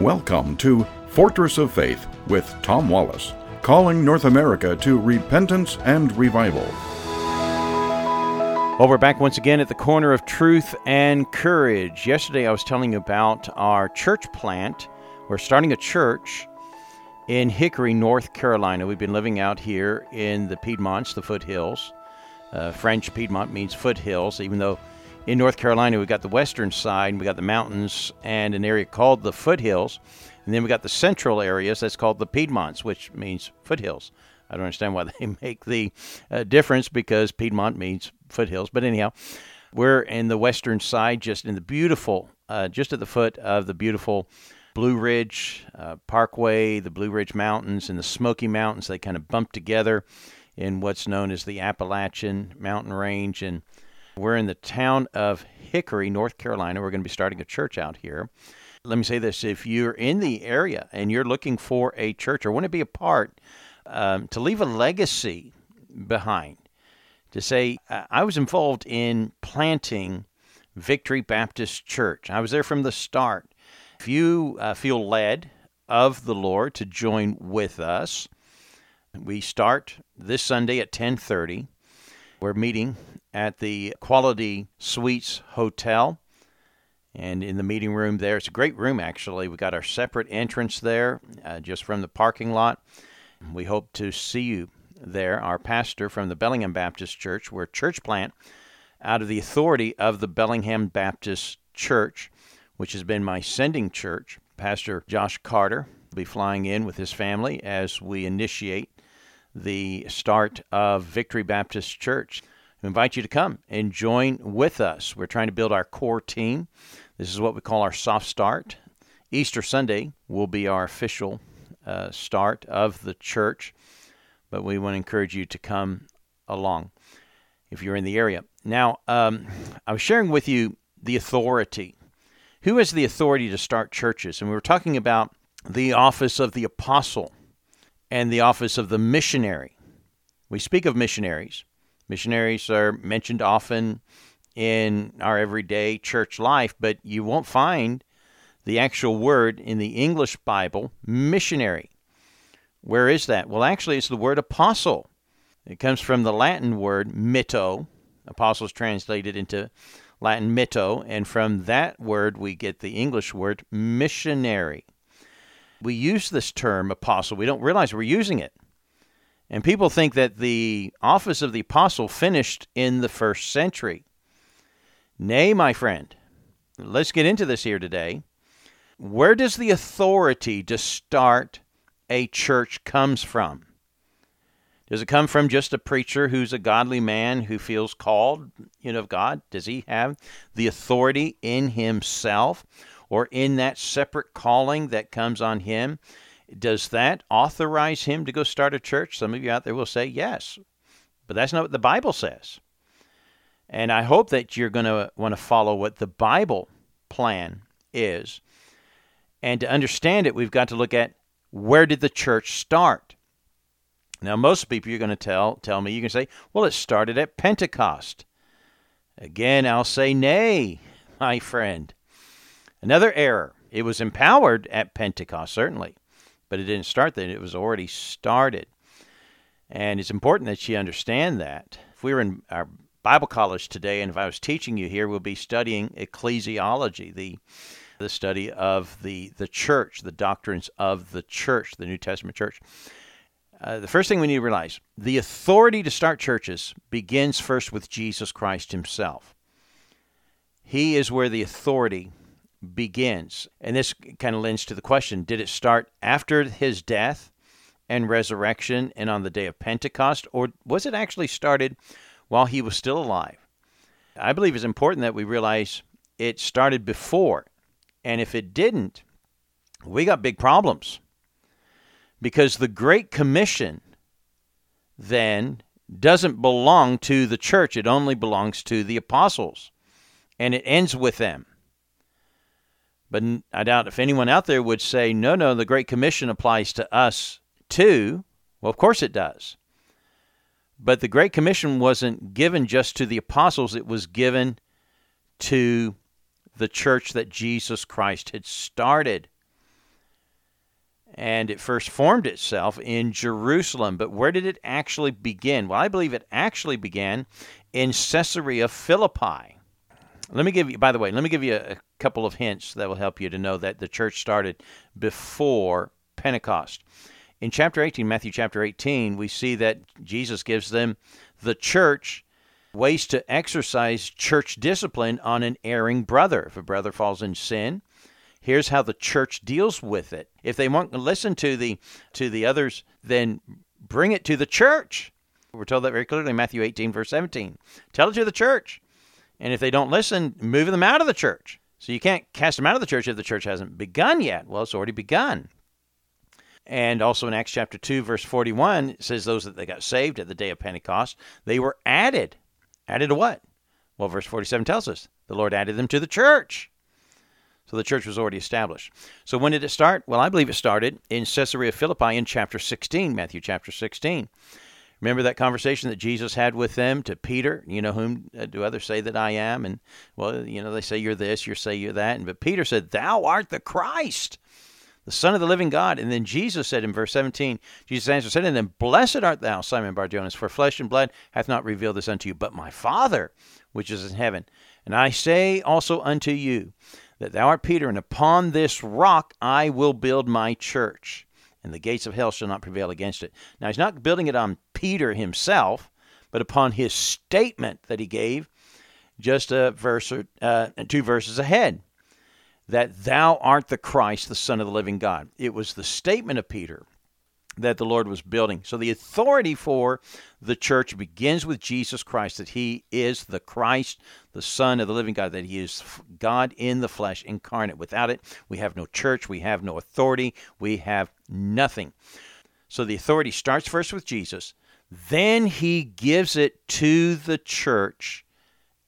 Welcome to Fortress of Faith with Tom Wallace, calling North America to repentance and revival. Well, we're back once again at the corner of truth and courage. Yesterday I was telling you about our church plant. We're starting a church in Hickory, North Carolina. We've been living out here in the Piedmonts, the foothills. Uh, French Piedmont means foothills, even though in North Carolina we've got the western side, We've got the mountains and an area called the foothills. And then we've got the central areas that's called the Piedmonts, which means foothills. I don't understand why they make the uh, difference because Piedmont means foothills. But anyhow, we're in the western side, just in the beautiful, uh, just at the foot of the beautiful Blue Ridge uh, Parkway, the Blue Ridge Mountains, and the Smoky Mountains. They kind of bump together in what's known as the Appalachian Mountain Range. And we're in the town of Hickory, North Carolina. We're going to be starting a church out here. Let me say this if you're in the area and you're looking for a church or want to be a part, um, to leave a legacy behind, to say, I was involved in planting Victory Baptist Church. I was there from the start. If you uh, feel led of the Lord to join with us, we start this Sunday at 10:30. We're meeting at the Quality Suites Hotel. And in the meeting room there, it's a great room actually. We got our separate entrance there uh, just from the parking lot. We hope to see you there. Our pastor from the Bellingham Baptist Church, we're a church plant out of the authority of the Bellingham Baptist Church, which has been my sending church. Pastor Josh Carter will be flying in with his family as we initiate the start of Victory Baptist Church. We invite you to come and join with us. We're trying to build our core team. This is what we call our soft start. Easter Sunday will be our official uh, start of the church, but we want to encourage you to come along if you're in the area. Now, um, I was sharing with you the authority. Who has the authority to start churches? And we were talking about the office of the apostle and the office of the missionary. We speak of missionaries. Missionaries are mentioned often in our everyday church life, but you won't find the actual word in the English Bible, missionary. Where is that? Well, actually, it's the word apostle. It comes from the Latin word mitto. Apostle is translated into Latin mitto, and from that word we get the English word missionary. We use this term apostle, we don't realize we're using it. And people think that the office of the apostle finished in the first century. Nay, my friend, let's get into this here today. Where does the authority to start a church comes from? Does it come from just a preacher who's a godly man who feels called, you know, of God? Does he have the authority in himself or in that separate calling that comes on him does that authorize him to go start a church? Some of you out there will say yes, but that's not what the Bible says. And I hope that you're going to want to follow what the Bible plan is. And to understand it, we've got to look at where did the church start? Now, most people you're going to tell tell me you can say, well, it started at Pentecost. Again, I'll say nay, my friend. Another error. It was empowered at Pentecost, certainly but it didn't start then. It was already started. And it's important that you understand that. If we were in our Bible college today, and if I was teaching you here, we'll be studying ecclesiology, the the study of the the church, the doctrines of the church, the New Testament church. Uh, the first thing we need to realize the authority to start churches begins first with Jesus Christ himself. He is where the authority begins. And this kind of lends to the question did it start after his death and resurrection and on the day of Pentecost, or was it actually started while he was still alive? I believe it's important that we realize it started before. And if it didn't, we got big problems. Because the Great Commission then doesn't belong to the church, it only belongs to the apostles. And it ends with them. But I doubt if anyone out there would say, no, no, the Great Commission applies to us too. Well, of course it does. But the Great Commission wasn't given just to the apostles, it was given to the church that Jesus Christ had started. and it first formed itself in Jerusalem. But where did it actually begin? Well, I believe it actually began in Caesarea Philippi. Let me give you, by the way, let me give you a, a couple of hints that will help you to know that the church started before Pentecost. In chapter 18, Matthew chapter 18, we see that Jesus gives them the church ways to exercise church discipline on an erring brother. If a brother falls in sin, here's how the church deals with it. If they won't listen to the to the others, then bring it to the church. We're told that very clearly in Matthew 18, verse 17. Tell it to the church. And if they don't listen, move them out of the church. So you can't cast them out of the church if the church hasn't begun yet. Well, it's already begun. And also in Acts chapter 2, verse 41, it says those that they got saved at the day of Pentecost, they were added. Added to what? Well, verse 47 tells us the Lord added them to the church. So the church was already established. So when did it start? Well, I believe it started in Caesarea Philippi in chapter 16, Matthew chapter 16. Remember that conversation that Jesus had with them to Peter? You know, whom uh, do others say that I am? And, well, you know, they say you're this, you say you're that. And, but Peter said, Thou art the Christ, the Son of the living God. And then Jesus said in verse 17, Jesus answered, said, And then blessed art thou, Simon Barjonas, for flesh and blood hath not revealed this unto you, but my Father which is in heaven. And I say also unto you, that thou art Peter, and upon this rock I will build my church and the gates of hell shall not prevail against it. Now, he's not building it on Peter himself, but upon his statement that he gave just a verse or uh, two verses ahead that thou art the Christ, the Son of the living God. It was the statement of Peter that the Lord was building. So the authority for the church begins with Jesus Christ, that he is the Christ, the Son of the living God, that he is God in the flesh, incarnate. Without it, we have no church, we have no authority, we have nothing. So the authority starts first with Jesus, then he gives it to the church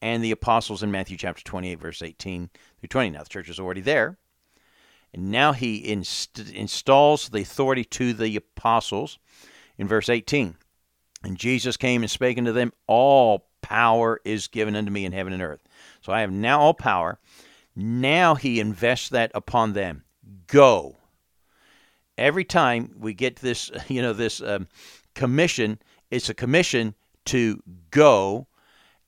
and the apostles in Matthew chapter 28, verse 18 through 20. Now, the church is already there. And now he inst- installs the authority to the apostles in verse 18. And Jesus came and spake unto them, All power is given unto me in heaven and earth. So I have now all power. Now he invests that upon them. Go. Every time we get this, you know, this um, commission, it's a commission to go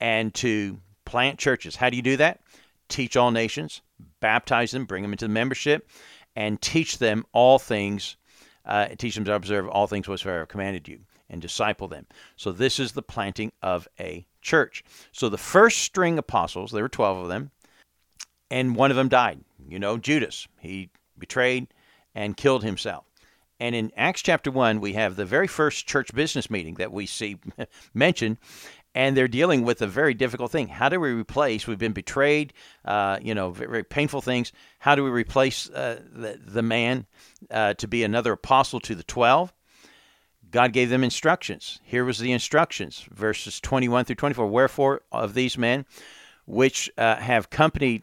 and to plant churches. How do you do that? Teach all nations, baptize them, bring them into the membership, and teach them all things. Uh, teach them to observe all things whatsoever I have commanded you and disciple them. So this is the planting of a church. So the first string apostles, there were 12 of them, and one of them died. You know, Judas. He betrayed and killed himself. And in Acts chapter 1, we have the very first church business meeting that we see mentioned, and they're dealing with a very difficult thing. How do we replace? We've been betrayed, uh, you know, very, very, painful things. How do we replace uh, the, the man uh, to be another apostle to the 12? God gave them instructions. Here was the instructions, verses 21 through 24. Wherefore of these men which uh, have companied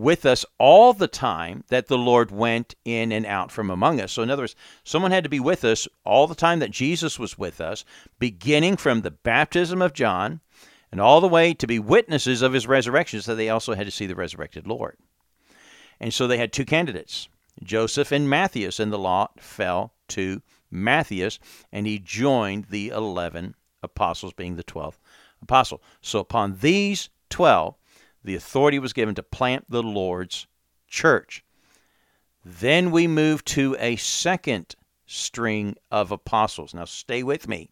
with us all the time that the Lord went in and out from among us. So, in other words, someone had to be with us all the time that Jesus was with us, beginning from the baptism of John and all the way to be witnesses of his resurrection. So, they also had to see the resurrected Lord. And so, they had two candidates, Joseph and Matthias, and the lot fell to Matthias, and he joined the 11 apostles, being the 12th apostle. So upon these 12, the authority was given to plant the Lord's church. Then we move to a second string of apostles. Now, stay with me.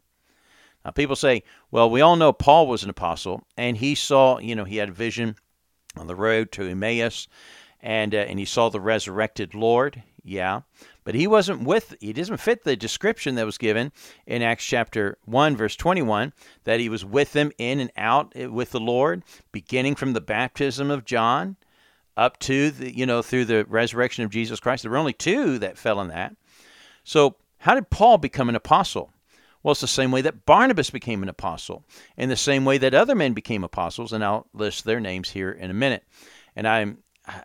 Now, people say, well, we all know Paul was an apostle, and he saw, you know, he had a vision on the road to Emmaus, and, uh, and he saw the resurrected Lord. Yeah. But he wasn't with, he doesn't fit the description that was given in Acts chapter 1, verse 21, that he was with them in and out eh, with the Lord, beginning from the baptism of John up to the, you know, through the resurrection of Jesus Christ. There were only two that fell in that. So, how did Paul become an apostle? Well, it's the same way that Barnabas became an apostle, in the same way that other men became apostles, and I'll list their names here in a minute. And I'm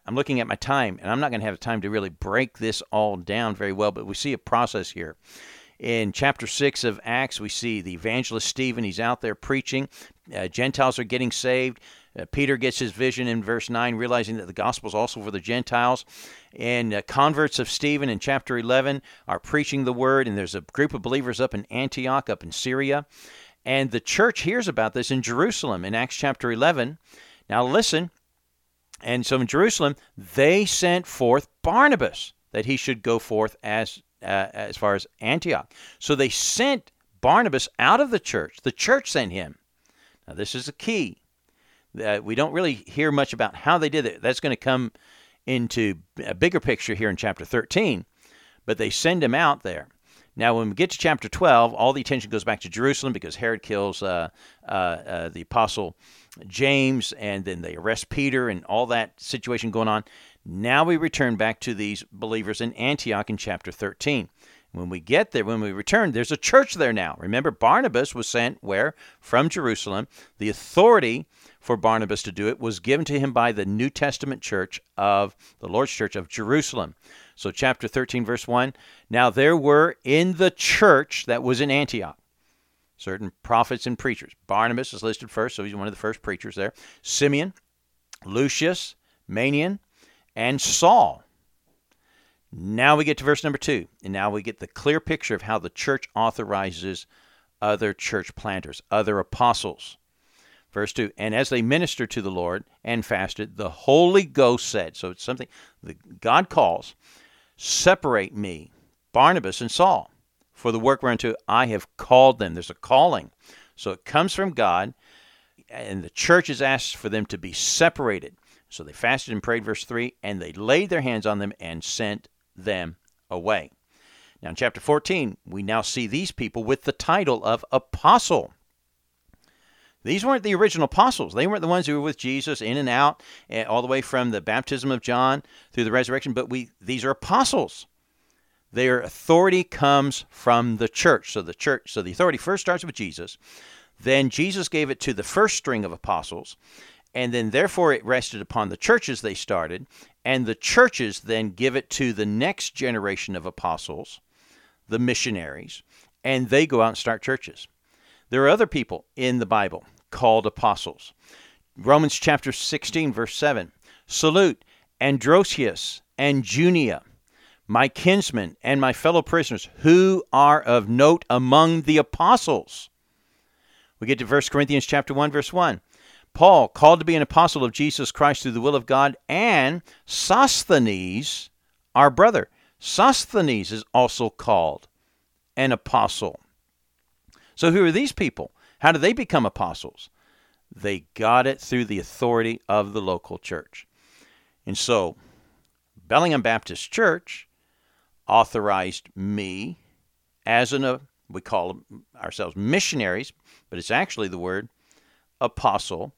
I'm looking at my time, and I'm not going to have time to really break this all down very well, but we see a process here. In chapter 6 of Acts, we see the evangelist Stephen. He's out there preaching. Uh, Gentiles are getting saved. Uh, Peter gets his vision in verse 9, realizing that the gospel is also for the Gentiles. And uh, converts of Stephen in chapter 11 are preaching the word, and there's a group of believers up in Antioch, up in Syria. And the church hears about this in Jerusalem in Acts chapter 11. Now, listen. And so in Jerusalem, they sent forth Barnabas that he should go forth as uh, as far as Antioch. So they sent Barnabas out of the church. The church sent him. Now, this is a key. Uh, we don't really hear much about how they did it. That's going to come into a bigger picture here in chapter 13. But they send him out there. Now, when we get to chapter 12, all the attention goes back to Jerusalem because Herod kills uh, uh, uh, the apostle James, and then they arrest Peter, and all that situation going on. Now we return back to these believers in Antioch in chapter 13. When we get there, when we return, there's a church there now. Remember, Barnabas was sent where? From Jerusalem. The authority for Barnabas to do it was given to him by the New Testament church of the Lord's church of Jerusalem. So, chapter 13, verse 1 Now there were in the church that was in Antioch certain prophets and preachers. Barnabas is listed first, so he's one of the first preachers there. Simeon, Lucius, Manaen, and Saul. Now we get to verse number two, and now we get the clear picture of how the church authorizes other church planters, other apostles. Verse 2 And as they ministered to the Lord and fasted, the Holy Ghost said, So it's something that God calls, separate me, Barnabas and Saul, for the work whereunto I have called them. There's a calling. So it comes from God, and the church is asked for them to be separated. So they fasted and prayed, verse 3, and they laid their hands on them and sent them away. Now, in chapter 14, we now see these people with the title of apostle. These weren't the original apostles. They weren't the ones who were with Jesus in and out, eh, all the way from the baptism of John through the resurrection, but we these are apostles. Their authority comes from the church. So the church, so the authority first starts with Jesus. Then Jesus gave it to the first string of apostles and then therefore it rested upon the churches they started, and the churches then give it to the next generation of apostles, the missionaries, and they go out and start churches. There are other people in the Bible called apostles. Romans chapter 16, verse 7 Salute Andronicus and Junia, my kinsmen and my fellow prisoners, who are of note among the apostles. We get to 1 Corinthians chapter 1, verse 1. Paul, called to be an apostle of Jesus Christ through the will of God, and Sosthenes, our brother. Sosthenes is also called an apostle. So, who are these people? How do they become apostles? They got it through the authority of the local church. And so, Bellingham Baptist Church authorized me as an, uh, we call ourselves missionaries, but it's actually the word apostle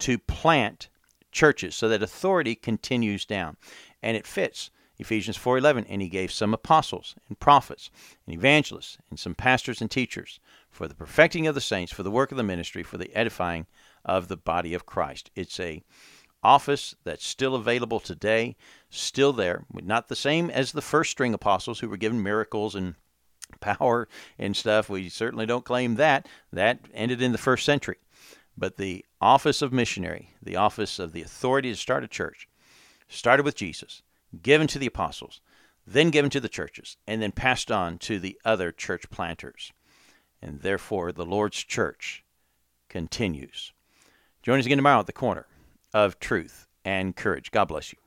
to plant churches so that authority continues down. And it fits. Ephesians 4:11 and he gave some apostles and prophets and evangelists and some pastors and teachers for the perfecting of the saints for the work of the ministry for the edifying of the body of Christ. It's a office that's still available today, still there, not the same as the first string apostles who were given miracles and power and stuff. We certainly don't claim that. That ended in the first century. But the office of missionary, the office of the authority to start a church, started with Jesus, given to the apostles, then given to the churches, and then passed on to the other church planters. And therefore, the Lord's church continues. Join us again tomorrow at the corner of truth and courage. God bless you.